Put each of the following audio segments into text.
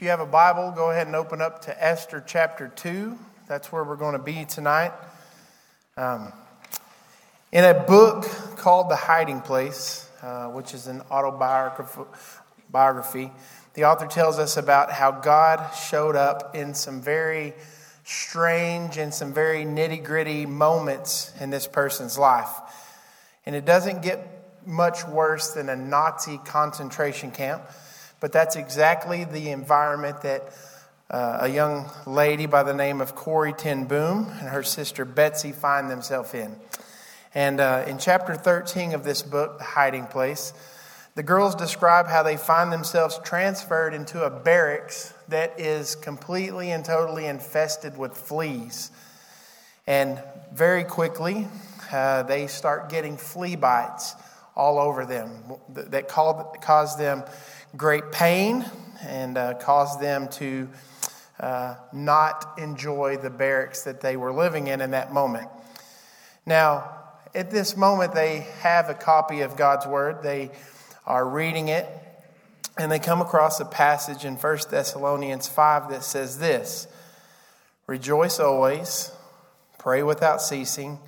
If you have a Bible, go ahead and open up to Esther chapter 2. That's where we're going to be tonight. Um, in a book called The Hiding Place, uh, which is an autobiography, the author tells us about how God showed up in some very strange and some very nitty gritty moments in this person's life. And it doesn't get much worse than a Nazi concentration camp. But that's exactly the environment that uh, a young lady by the name of Corrie ten Boom and her sister Betsy find themselves in. And uh, in chapter 13 of this book, The Hiding Place, the girls describe how they find themselves transferred into a barracks that is completely and totally infested with fleas. And very quickly, uh, they start getting flea bites all over them that cause them great pain and uh, caused them to uh, not enjoy the barracks that they were living in in that moment. Now, at this moment, they have a copy of God's Word. They are reading it, and they come across a passage in 1 Thessalonians 5 that says this Rejoice always, pray without ceasing,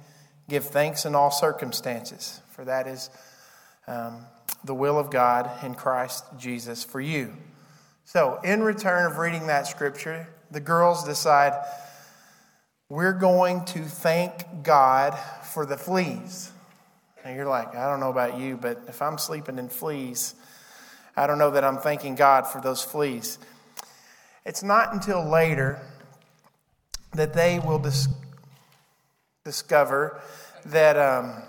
give thanks in all circumstances, for that is um, the will of God in Christ Jesus for you. So, in return of reading that scripture, the girls decide we're going to thank God for the fleas. And you're like, I don't know about you, but if I'm sleeping in fleas, I don't know that I'm thanking God for those fleas. It's not until later that they will dis- discover that. Um,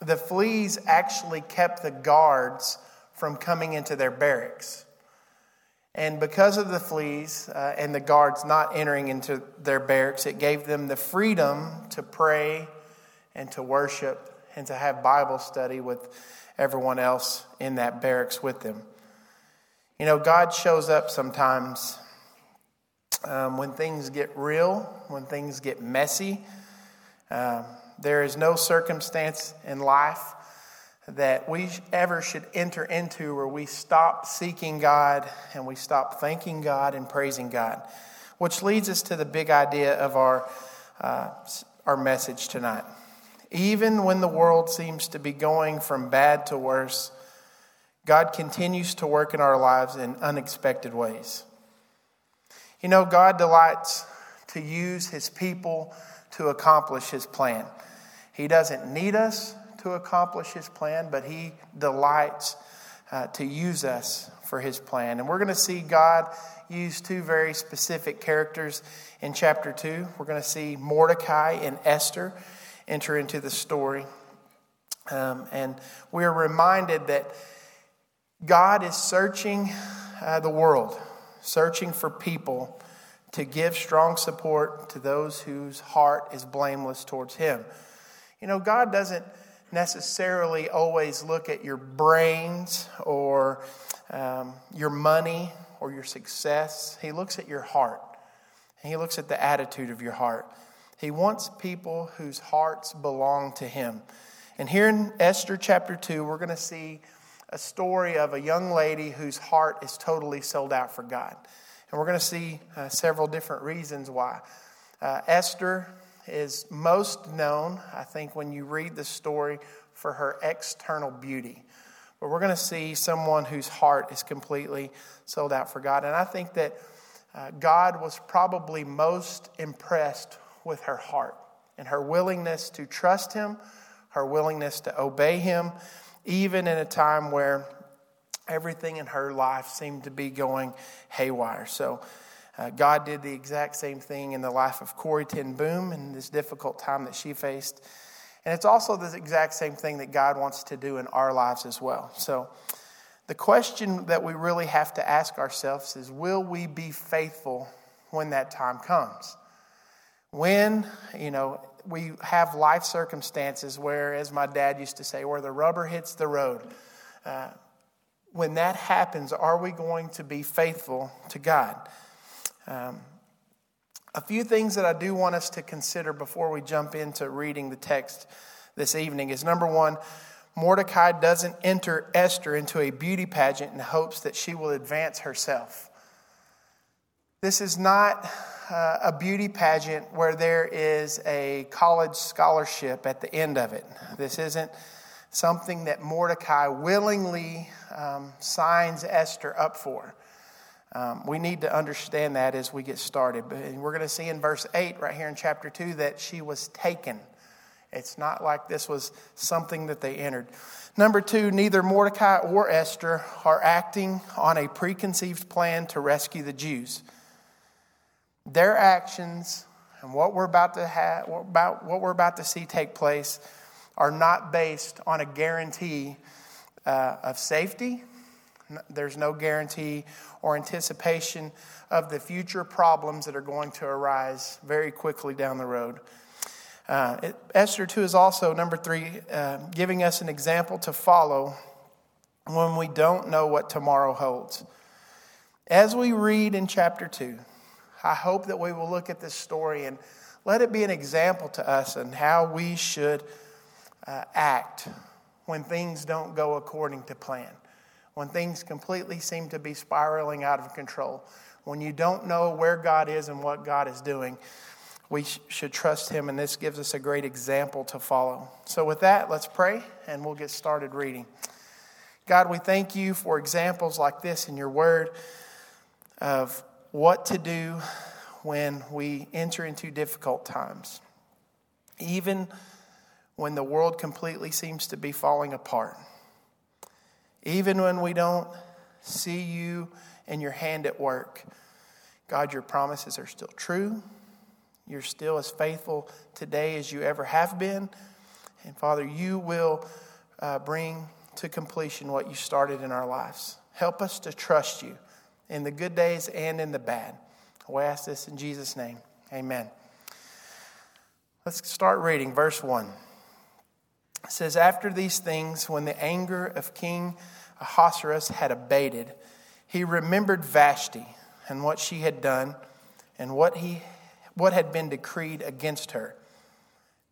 the fleas actually kept the guards from coming into their barracks. And because of the fleas uh, and the guards not entering into their barracks, it gave them the freedom to pray and to worship and to have Bible study with everyone else in that barracks with them. You know, God shows up sometimes um, when things get real, when things get messy. Um, there is no circumstance in life that we ever should enter into where we stop seeking God and we stop thanking God and praising God. Which leads us to the big idea of our, uh, our message tonight. Even when the world seems to be going from bad to worse, God continues to work in our lives in unexpected ways. You know, God delights to use his people to accomplish his plan. He doesn't need us to accomplish His plan, but He delights uh, to use us for His plan. And we're going to see God use two very specific characters in chapter 2. We're going to see Mordecai and Esther enter into the story. Um, and we're reminded that God is searching uh, the world, searching for people to give strong support to those whose heart is blameless towards Him. You know, God doesn't necessarily always look at your brains or um, your money or your success. He looks at your heart. And he looks at the attitude of your heart. He wants people whose hearts belong to him. And here in Esther chapter 2, we're going to see a story of a young lady whose heart is totally sold out for God. And we're going to see uh, several different reasons why. Uh, Esther is most known, I think, when you read the story for her external beauty. But we're going to see someone whose heart is completely sold out for God. And I think that uh, God was probably most impressed with her heart and her willingness to trust Him, her willingness to obey Him, even in a time where everything in her life seemed to be going haywire. So, uh, God did the exact same thing in the life of Corrie ten Boom in this difficult time that she faced. And it's also the exact same thing that God wants to do in our lives as well. So, the question that we really have to ask ourselves is will we be faithful when that time comes? When, you know, we have life circumstances where, as my dad used to say, where the rubber hits the road. Uh, when that happens, are we going to be faithful to God? Um, a few things that I do want us to consider before we jump into reading the text this evening is number one, Mordecai doesn't enter Esther into a beauty pageant in hopes that she will advance herself. This is not uh, a beauty pageant where there is a college scholarship at the end of it. This isn't something that Mordecai willingly um, signs Esther up for. Um, we need to understand that as we get started. But we're going to see in verse 8, right here in chapter 2, that she was taken. It's not like this was something that they entered. Number two, neither Mordecai or Esther are acting on a preconceived plan to rescue the Jews. Their actions and what we're about to have, about what we're about to see take place, are not based on a guarantee uh, of safety. There's no guarantee or anticipation of the future problems that are going to arise very quickly down the road. Uh, it, Esther 2 is also, number three, uh, giving us an example to follow when we don't know what tomorrow holds. As we read in chapter 2, I hope that we will look at this story and let it be an example to us and how we should uh, act when things don't go according to plan, when things completely seem to be spiraling out of control, when you don't know where God is and what God is doing. We sh- should trust Him, and this gives us a great example to follow. So, with that, let's pray and we'll get started reading. God, we thank you for examples like this in your word of what to do when we enter into difficult times. Even when the world completely seems to be falling apart. Even when we don't see you and your hand at work, God, your promises are still true. You're still as faithful today as you ever have been. And Father, you will uh, bring to completion what you started in our lives. Help us to trust you in the good days and in the bad. We ask this in Jesus' name. Amen. Let's start reading verse 1. It says, After these things, when the anger of King Ahasuerus had abated, he remembered Vashti and what she had done and what, he, what had been decreed against her.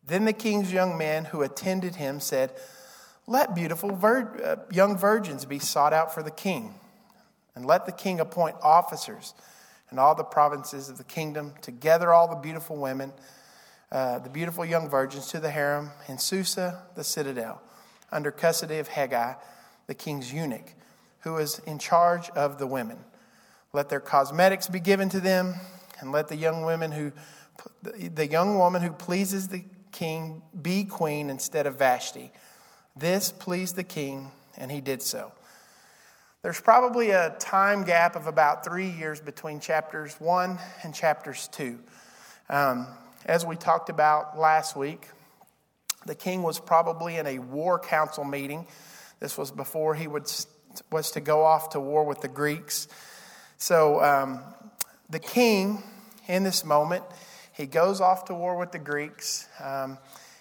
Then the king's young men who attended him said, Let beautiful vir- uh, young virgins be sought out for the king, and let the king appoint officers in all the provinces of the kingdom to gather all the beautiful women uh, the beautiful young virgins to the harem in Susa, the citadel, under custody of Haggai, the king's eunuch, who was in charge of the women. Let their cosmetics be given to them, and let the young women who the young woman who pleases the king be queen instead of Vashti. This pleased the king, and he did so. There's probably a time gap of about three years between chapters one and chapters two. Um, as we talked about last week, the king was probably in a war council meeting. This was before he would, was to go off to war with the Greeks. So um, the king, in this moment, he goes off to war with the Greeks. Um,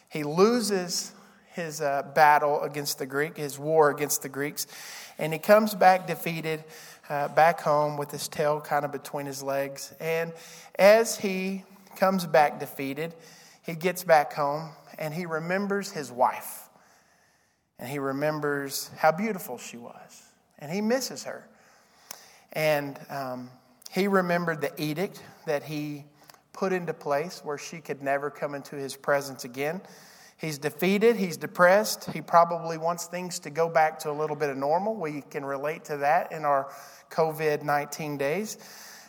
he loses his uh, battle against the Greek, his war against the Greeks, and he comes back defeated, uh, back home with his tail kind of between his legs. And as he comes back defeated. He gets back home and he remembers his wife. And he remembers how beautiful she was. And he misses her. And um, he remembered the edict that he put into place where she could never come into his presence again. He's defeated, he's depressed, he probably wants things to go back to a little bit of normal. We can relate to that in our COVID 19 days.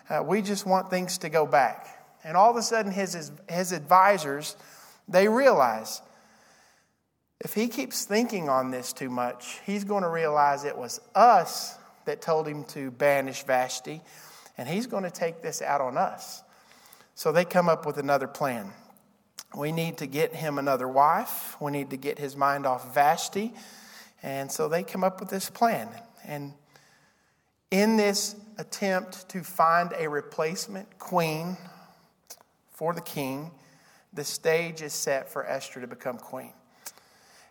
Uh, we just want things to go back. And all of a sudden, his, his advisors, they realize if he keeps thinking on this too much, he's going to realize it was us that told him to banish Vashti, and he's going to take this out on us. So they come up with another plan. We need to get him another wife. We need to get his mind off Vashti. And so they come up with this plan. And in this attempt to find a replacement queen for the king, the stage is set for Esther to become queen.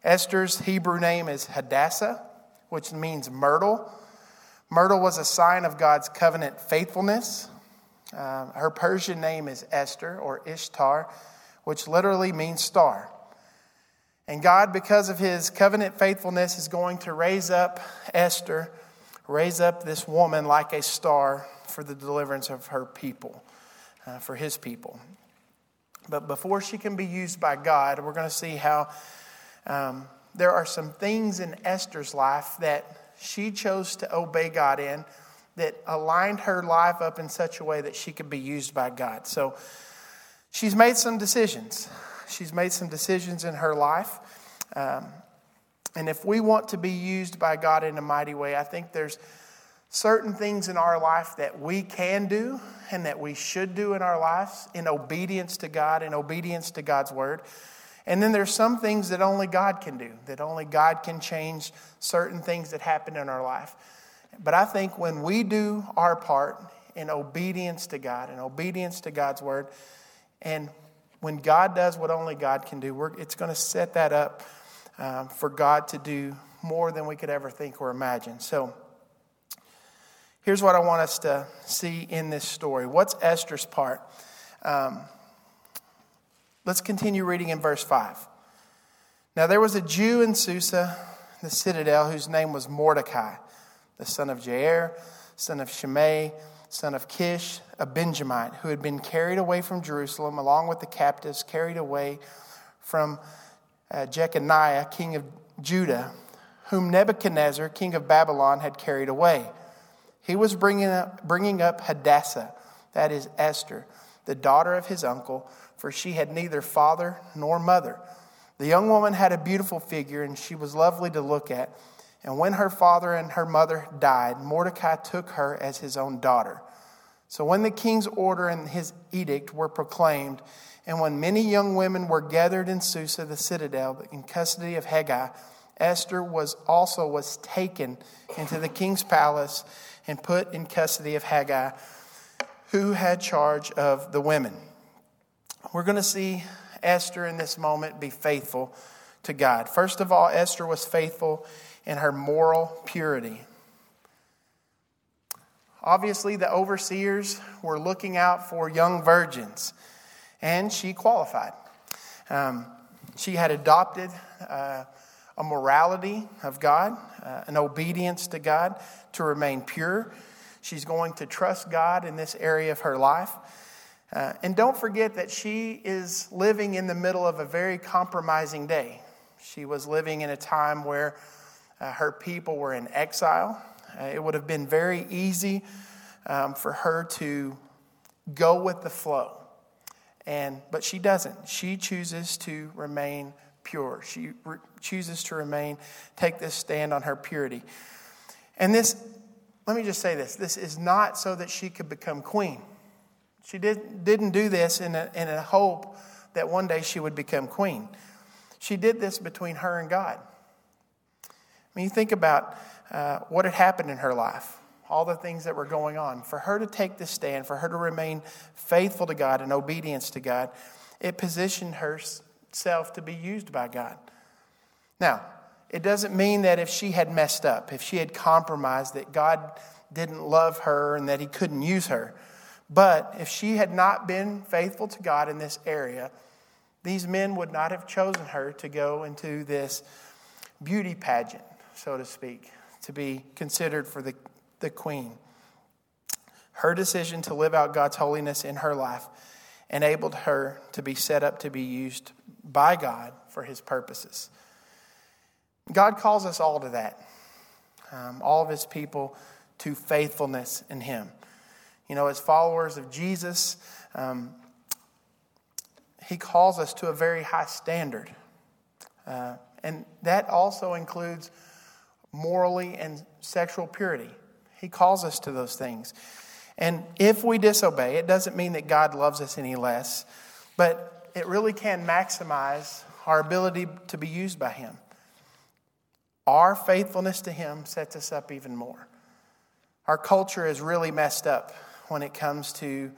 Esther's Hebrew name is Hadassah, which means myrtle. Myrtle was a sign of God's covenant faithfulness. Uh, her Persian name is Esther or Ishtar, which literally means star. And God, because of his covenant faithfulness, is going to raise up Esther, raise up this woman like a star for the deliverance of her people, uh, for his people. But before she can be used by God, we're going to see how um, there are some things in Esther's life that she chose to obey God in that aligned her life up in such a way that she could be used by God. So she's made some decisions. She's made some decisions in her life. Um, and if we want to be used by God in a mighty way, I think there's certain things in our life that we can do and that we should do in our lives in obedience to God in obedience to God's word. And then there's some things that only God can do, that only God can change certain things that happen in our life. But I think when we do our part in obedience to God in obedience to God's word, and when God does what only God can do, it's going to set that up um, for God to do more than we could ever think or imagine. So, here's what I want us to see in this story. What's Esther's part? Um, let's continue reading in verse 5. Now, there was a Jew in Susa, the citadel, whose name was Mordecai, the son of Jair, son of Shimei, son of Kish, a Benjamite, who had been carried away from Jerusalem along with the captives carried away from uh, Jeconiah, king of Judah, whom Nebuchadnezzar, king of Babylon, had carried away. He was bringing up, bringing up Hadassah, that is Esther, the daughter of his uncle, for she had neither father nor mother. The young woman had a beautiful figure, and she was lovely to look at. And when her father and her mother died, Mordecai took her as his own daughter. So when the king's order and his edict were proclaimed, and when many young women were gathered in Susa, the citadel, in custody of Hegai, Esther was also was taken into the king's palace and put in custody of Haggai, who had charge of the women. We're going to see Esther in this moment be faithful to God. First of all, Esther was faithful in her moral purity. Obviously, the overseers were looking out for young virgins and she qualified. Um, she had adopted uh, a morality of God, uh, an obedience to God to remain pure. She's going to trust God in this area of her life. Uh, and don't forget that she is living in the middle of a very compromising day. She was living in a time where uh, her people were in exile. Uh, it would have been very easy um, for her to go with the flow. And, but she doesn't. She chooses to remain pure. She re- chooses to remain, take this stand on her purity. And this, let me just say this this is not so that she could become queen. She did, didn't do this in a, in a hope that one day she would become queen. She did this between her and God. I mean, you think about uh, what had happened in her life all the things that were going on. For her to take this stand, for her to remain faithful to God and obedience to God, it positioned herself to be used by God. Now, it doesn't mean that if she had messed up, if she had compromised, that God didn't love her and that he couldn't use her. But if she had not been faithful to God in this area, these men would not have chosen her to go into this beauty pageant, so to speak, to be considered for the the queen. Her decision to live out God's holiness in her life enabled her to be set up to be used by God for his purposes. God calls us all to that, um, all of his people to faithfulness in him. You know, as followers of Jesus, um, he calls us to a very high standard. Uh, and that also includes morally and sexual purity. He calls us to those things. And if we disobey, it doesn't mean that God loves us any less, but it really can maximize our ability to be used by Him. Our faithfulness to Him sets us up even more. Our culture is really messed up when it comes to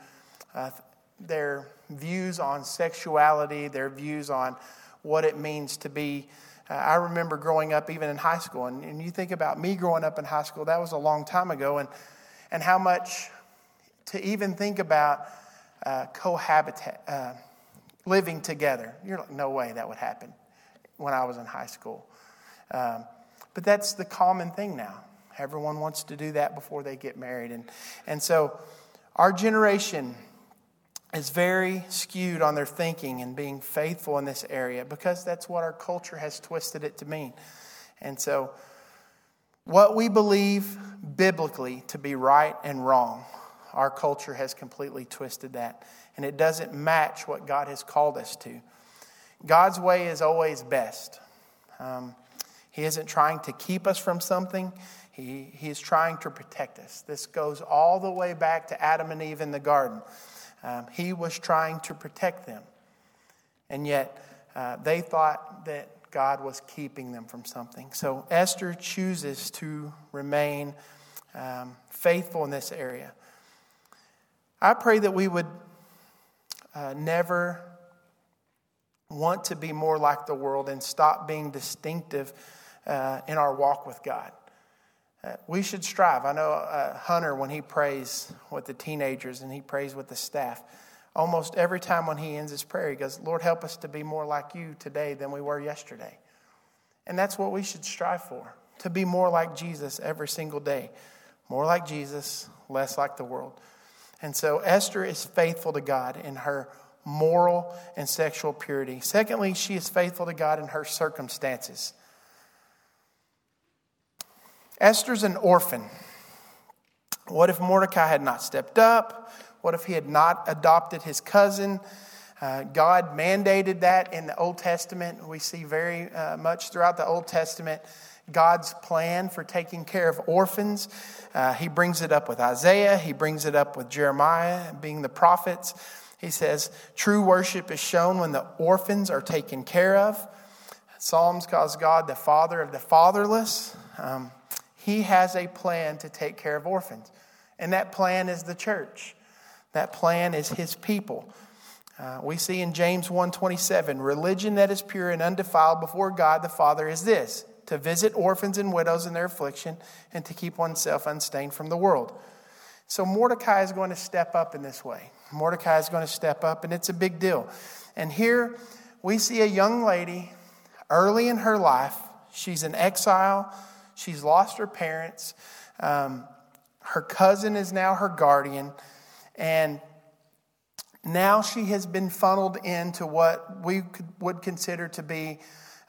uh, their views on sexuality, their views on what it means to be uh, I remember growing up even in high school, and, and you think about me growing up in high school, that was a long time ago, and, and how much to even think about uh, living together. You're like, no way that would happen when I was in high school. Um, but that's the common thing now. Everyone wants to do that before they get married. And, and so our generation is very skewed on their thinking and being faithful in this area because that's what our culture has twisted it to mean. And so, what we believe biblically to be right and wrong, our culture has completely twisted that. And it doesn't match what God has called us to. God's way is always best. Um, he isn't trying to keep us from something, he, he is trying to protect us. This goes all the way back to Adam and Eve in the garden. Um, he was trying to protect them. And yet, uh, they thought that God was keeping them from something. So Esther chooses to remain um, faithful in this area. I pray that we would uh, never want to be more like the world and stop being distinctive uh, in our walk with God. Uh, we should strive. I know uh, Hunter, when he prays with the teenagers and he prays with the staff, almost every time when he ends his prayer, he goes, Lord, help us to be more like you today than we were yesterday. And that's what we should strive for to be more like Jesus every single day. More like Jesus, less like the world. And so Esther is faithful to God in her moral and sexual purity. Secondly, she is faithful to God in her circumstances. Esther's an orphan. What if Mordecai had not stepped up? What if he had not adopted his cousin? Uh, God mandated that in the Old Testament. We see very uh, much throughout the Old Testament God's plan for taking care of orphans. Uh, he brings it up with Isaiah, he brings it up with Jeremiah, being the prophets. He says, True worship is shown when the orphans are taken care of. Psalms calls God the father of the fatherless. Um, he has a plan to take care of orphans, and that plan is the church. That plan is his people. Uh, we see in James 1:27, religion that is pure and undefiled before God the Father is this: to visit orphans and widows in their affliction and to keep oneself unstained from the world. So Mordecai is going to step up in this way. Mordecai is going to step up, and it's a big deal. And here we see a young lady early in her life. She's in exile. She's lost her parents. Um, her cousin is now her guardian. And now she has been funneled into what we would consider to be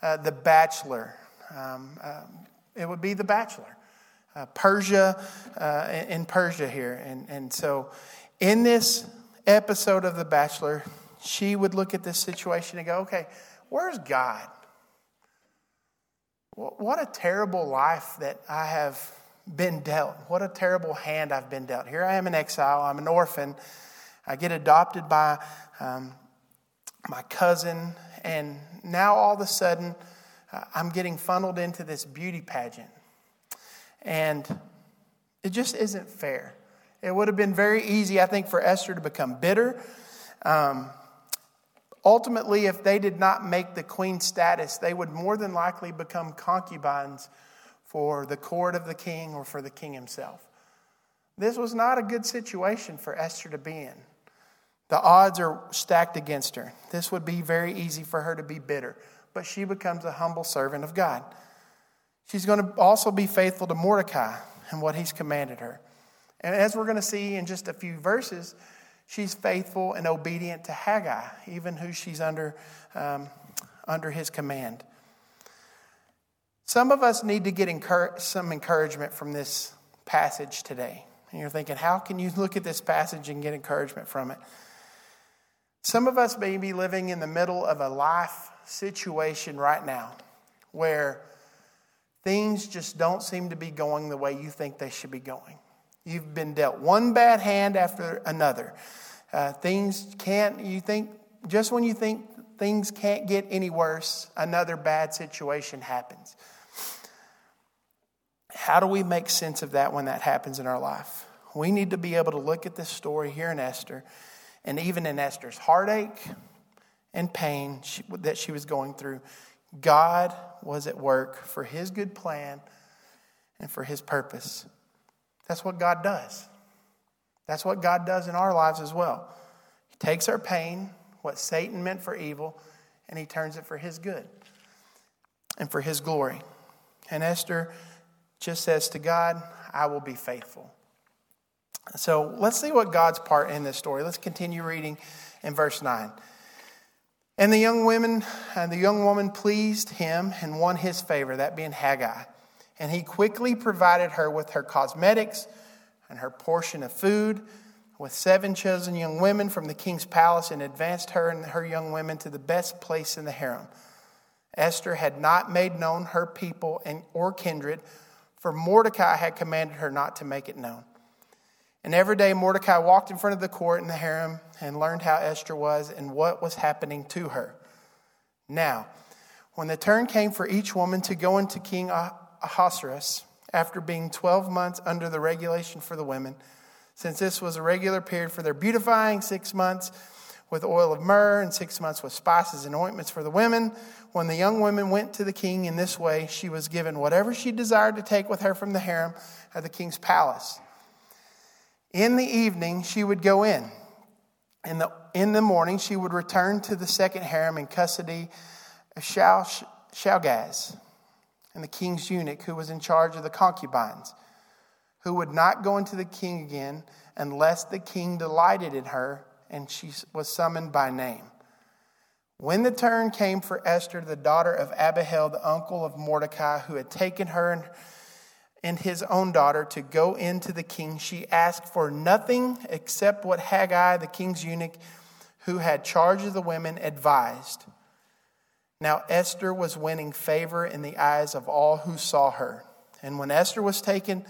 uh, the bachelor. Um, uh, it would be the bachelor. Uh, Persia, uh, in Persia here. And, and so in this episode of The Bachelor, she would look at this situation and go, okay, where's God? What a terrible life that I have been dealt. What a terrible hand I've been dealt. Here I am in exile. I'm an orphan. I get adopted by um, my cousin, and now all of a sudden, I'm getting funneled into this beauty pageant. And it just isn't fair. It would have been very easy, I think, for Esther to become bitter. Um, ultimately, if they did not make the queen status, they would more than likely become concubines for the court of the king or for the king himself. This was not a good situation for Esther to be in. The odds are stacked against her. This would be very easy for her to be bitter, but she becomes a humble servant of God. She's going to also be faithful to Mordecai and what he's commanded her. And as we're going to see in just a few verses, she's faithful and obedient to Haggai, even who she's under, um, under his command. Some of us need to get some encouragement from this passage today. And you're thinking, how can you look at this passage and get encouragement from it? Some of us may be living in the middle of a life situation right now where things just don't seem to be going the way you think they should be going. You've been dealt one bad hand after another. Uh, things can't, you think, just when you think things can't get any worse, another bad situation happens. How do we make sense of that when that happens in our life? We need to be able to look at this story here in Esther and even in Esther's heartache and pain she, that she was going through, God was at work for his good plan and for his purpose. That's what God does. That's what God does in our lives as well. He takes our pain, what Satan meant for evil, and he turns it for his good and for his glory. And Esther just says to God, I will be faithful. So let's see what God's part in this story. Let's continue reading in verse 9. And the young women and the young woman pleased him and won his favor, that being Haggai. And he quickly provided her with her cosmetics and her portion of food, with seven chosen young women from the king's palace, and advanced her and her young women to the best place in the harem. Esther had not made known her people and, or kindred, for Mordecai had commanded her not to make it known. And every day Mordecai walked in front of the court in the harem and learned how Esther was and what was happening to her. Now, when the turn came for each woman to go into King ah-, Ahasuerus, after being 12 months under the regulation for the women, since this was a regular period for their beautifying, six months with oil of myrrh and six months with spices and ointments for the women. When the young woman went to the king in this way, she was given whatever she desired to take with her from the harem at the king's palace. In the evening, she would go in. In the, in the morning, she would return to the second harem in custody of Shaashgaz and the king's eunuch who was in charge of the concubines, who would not go into the king again unless the king delighted in her and she was summoned by name. When the turn came for Esther, the daughter of Abihail, the uncle of Mordecai, who had taken her and and his own daughter to go into the king, she asked for nothing except what Haggai, the king's eunuch, who had charge of the women, advised. Now Esther was winning favor in the eyes of all who saw her. And when Esther was taken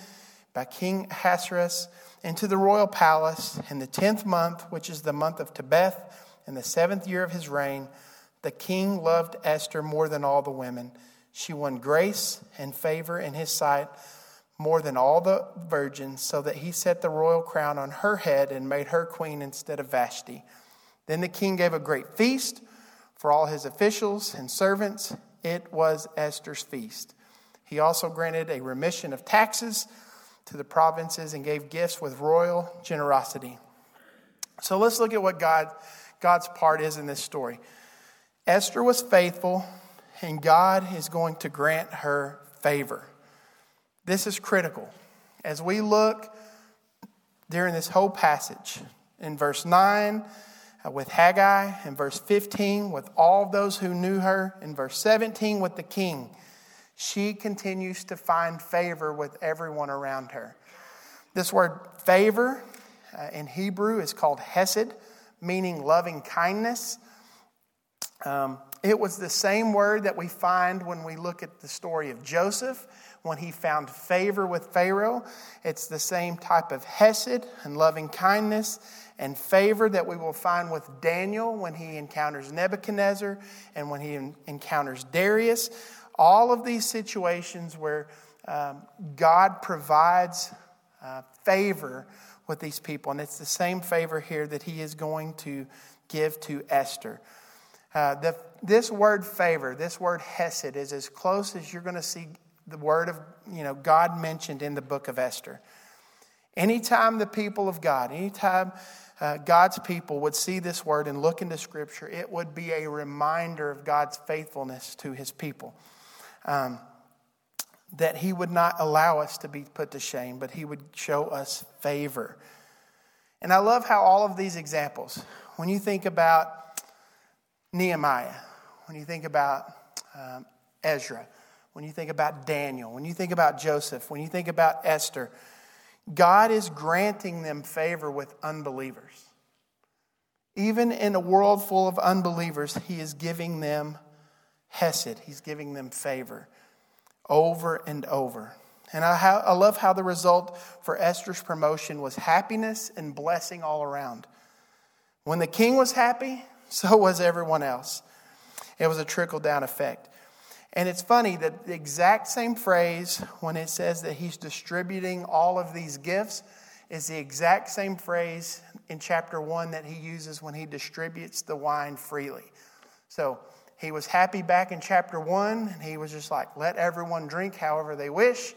by King Ahasuerus into the royal palace in the tenth month, which is the month of Tebeth, in the seventh year of his reign, the king loved Esther more than all the women. She won grace and favor in his sight more than all the virgins, so that he set the royal crown on her head and made her queen instead of Vashti. Then the king gave a great feast for all his officials and servants. It was Esther's feast. He also granted a remission of taxes to the provinces and gave gifts with royal generosity. So let's look at what God, God's part is in this story. Esther was faithful, and God is going to grant her favor. This is critical. As we look during this whole passage, in verse 9 uh, with Haggai, in verse 15 with all those who knew her, in verse 17 with the king, she continues to find favor with everyone around her. This word favor uh, in Hebrew is called hesed, meaning loving kindness. Um, it was the same word that we find when we look at the story of Joseph when he found favor with Pharaoh. It's the same type of hesed and loving kindness and favor that we will find with Daniel when he encounters Nebuchadnezzar and when he encounters Darius. All of these situations where um, God provides uh, favor with these people. And it's the same favor here that he is going to give to Esther. Uh, the, this word favor, this word hesed, is as close as you're going to see the word of you know God mentioned in the book of Esther. Anytime the people of God, anytime uh, God's people would see this word and look into Scripture, it would be a reminder of God's faithfulness to His people. Um, that He would not allow us to be put to shame, but He would show us favor. And I love how all of these examples, when you think about Nehemiah, when you think about um, Ezra, when you think about Daniel, when you think about Joseph, when you think about Esther, God is granting them favor with unbelievers. Even in a world full of unbelievers, He is giving them hesed, He's giving them favor over and over. And I, I love how the result for Esther's promotion was happiness and blessing all around. When the king was happy, so was everyone else. It was a trickle down effect. And it's funny that the exact same phrase, when it says that he's distributing all of these gifts, is the exact same phrase in chapter 1 that he uses when he distributes the wine freely. So he was happy back in chapter 1, and he was just like, let everyone drink however they wish.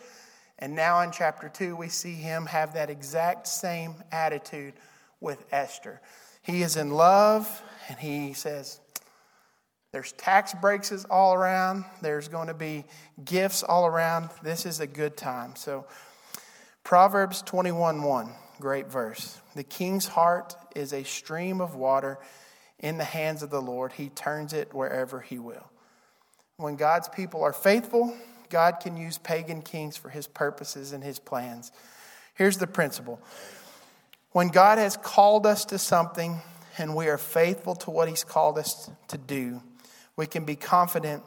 And now in chapter 2, we see him have that exact same attitude with Esther. He is in love, and he says, There's tax breaks all around. There's going to be gifts all around. This is a good time. So, Proverbs 21 1, great verse. The king's heart is a stream of water in the hands of the Lord. He turns it wherever he will. When God's people are faithful, God can use pagan kings for his purposes and his plans. Here's the principle when God has called us to something and we are faithful to what he's called us to do, we can be confident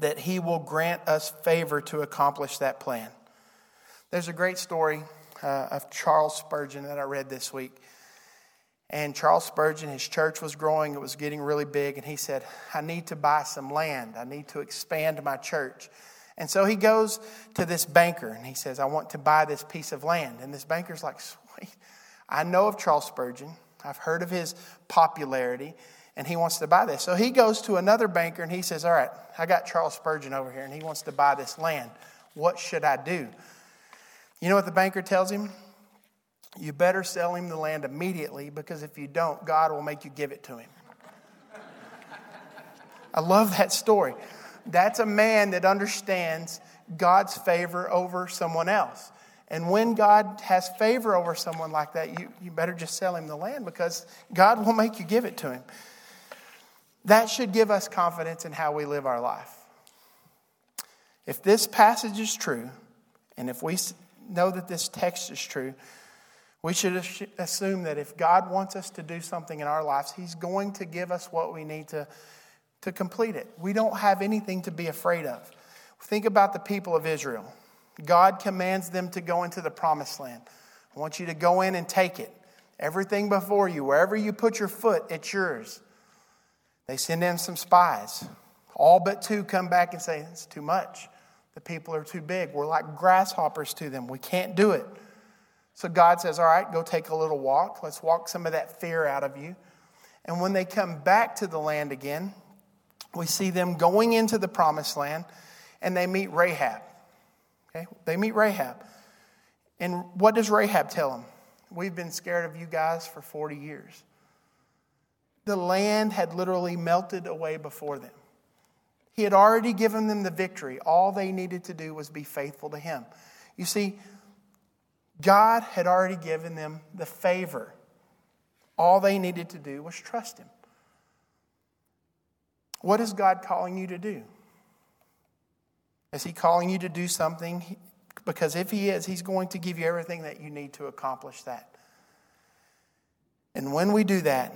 that He will grant us favor to accomplish that plan. There's a great story uh, of Charles Spurgeon that I read this week. And Charles Spurgeon, his church was growing, it was getting really big, and he said, I need to buy some land. I need to expand my church. And so he goes to this banker and he says, I want to buy this piece of land. And this banker's like, Sweet. I know of Charles Spurgeon, I've heard of his popularity and he wants to buy this. So he goes to another banker and he says, All right, I got Charles Spurgeon over here and he wants to buy this land. What should I do? You know what the banker tells him? You better sell him the land immediately because if you don't, God will make you give it to him. I love that story. That's a man that understands God's favor over someone else. And when God has favor over someone like that, you, you better just sell him the land because God will make you give it to him. That should give us confidence in how we live our life. If this passage is true, and if we know that this text is true, we should assume that if God wants us to do something in our lives, He's going to give us what we need to, to complete it. We don't have anything to be afraid of. Think about the people of Israel. God commands them to go into the promised land. I want you to go in and take it. Everything before you, wherever you put your foot, it's yours. They send in some spies. All but two come back and say, It's too much. The people are too big. We're like grasshoppers to them. We can't do it. So God says, All right, go take a little walk. Let's walk some of that fear out of you. And when they come back to the land again, we see them going into the promised land and they meet Rahab. Okay? They meet Rahab. And what does Rahab tell them? We've been scared of you guys for 40 years. The land had literally melted away before them. He had already given them the victory. All they needed to do was be faithful to Him. You see, God had already given them the favor. All they needed to do was trust Him. What is God calling you to do? Is He calling you to do something? Because if He is, He's going to give you everything that you need to accomplish that. And when we do that,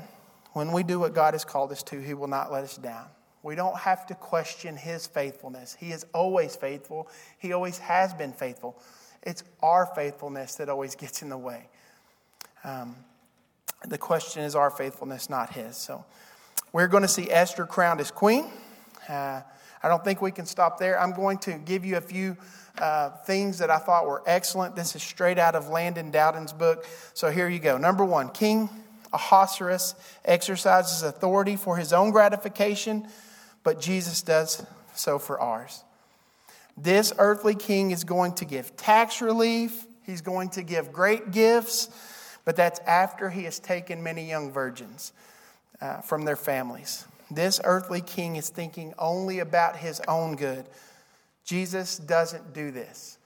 when we do what God has called us to, He will not let us down. We don't have to question His faithfulness. He is always faithful, He always has been faithful. It's our faithfulness that always gets in the way. Um, the question is our faithfulness, not His. So we're going to see Esther crowned as queen. Uh, I don't think we can stop there. I'm going to give you a few uh, things that I thought were excellent. This is straight out of Landon Dowden's book. So here you go. Number one, King Ahasuerus exercises authority for his own gratification, but Jesus does so for ours. This earthly king is going to give tax relief, he's going to give great gifts, but that's after he has taken many young virgins uh, from their families. This earthly king is thinking only about his own good. Jesus doesn't do this.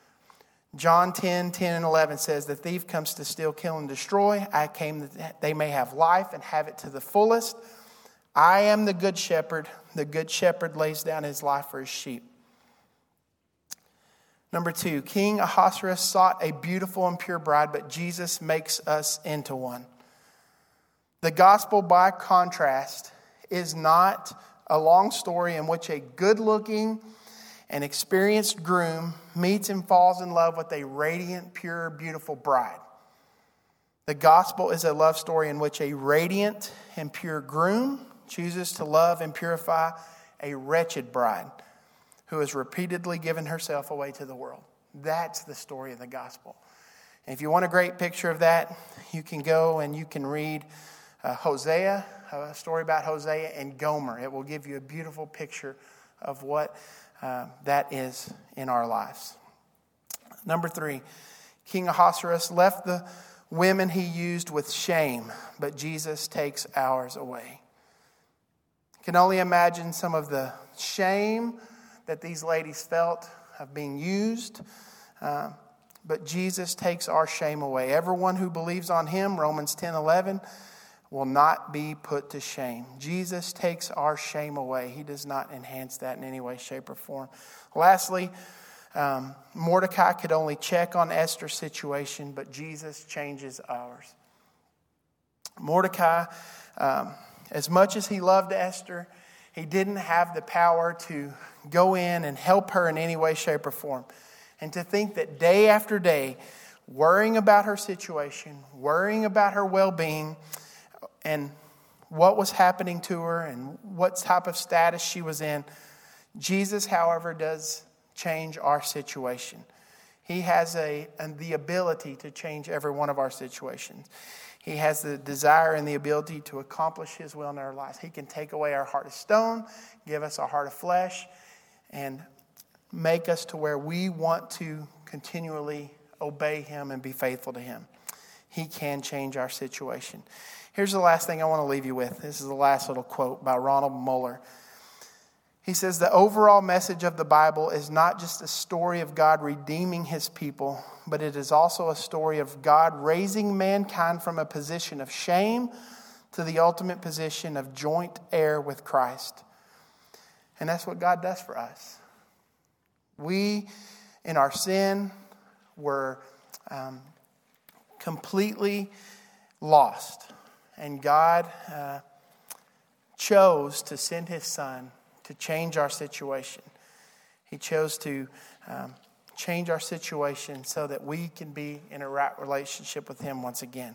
John 10, 10 and 11 says, The thief comes to steal, kill, and destroy. I came that they may have life and have it to the fullest. I am the good shepherd. The good shepherd lays down his life for his sheep. Number two, King Ahasuerus sought a beautiful and pure bride, but Jesus makes us into one. The gospel, by contrast, is not a long story in which a good looking, an experienced groom meets and falls in love with a radiant, pure, beautiful bride. The gospel is a love story in which a radiant and pure groom chooses to love and purify a wretched bride who has repeatedly given herself away to the world. That's the story of the gospel. And if you want a great picture of that, you can go and you can read uh, Hosea, a story about Hosea and Gomer. It will give you a beautiful picture of what uh, that is in our lives. Number three, King Ahasuerus left the women he used with shame, but Jesus takes ours away. can only imagine some of the shame that these ladies felt of being used. Uh, but Jesus takes our shame away. Everyone who believes on him, Romans 10 11, will not be put to shame. Jesus takes our shame away. He does not enhance that in any way, shape, or form. Lastly, um, Mordecai could only check on Esther's situation, but Jesus changes ours. Mordecai, um, as much as he loved Esther, he didn't have the power to go in and help her in any way, shape, or form. And to think that day after day, worrying about her situation, worrying about her well being, and what was happening to her and what type of status she was in, Jesus, however, does change our situation. He has a, the ability to change every one of our situations. He has the desire and the ability to accomplish His will in our lives. He can take away our heart of stone, give us a heart of flesh, and make us to where we want to continually obey Him and be faithful to Him. He can change our situation. Here's the last thing I want to leave you with. This is the last little quote by Roland Muller. He says the overall message of the Bible is not just a story of God redeeming his people, but it is also a story of God raising mankind from a position of shame to the ultimate position of joint heir with Christ. And that's what God does for us. We, in our sin, were um, completely lost. And God uh, chose to send his son to change our situation. He chose to um, change our situation so that we can be in a right relationship with Him once again.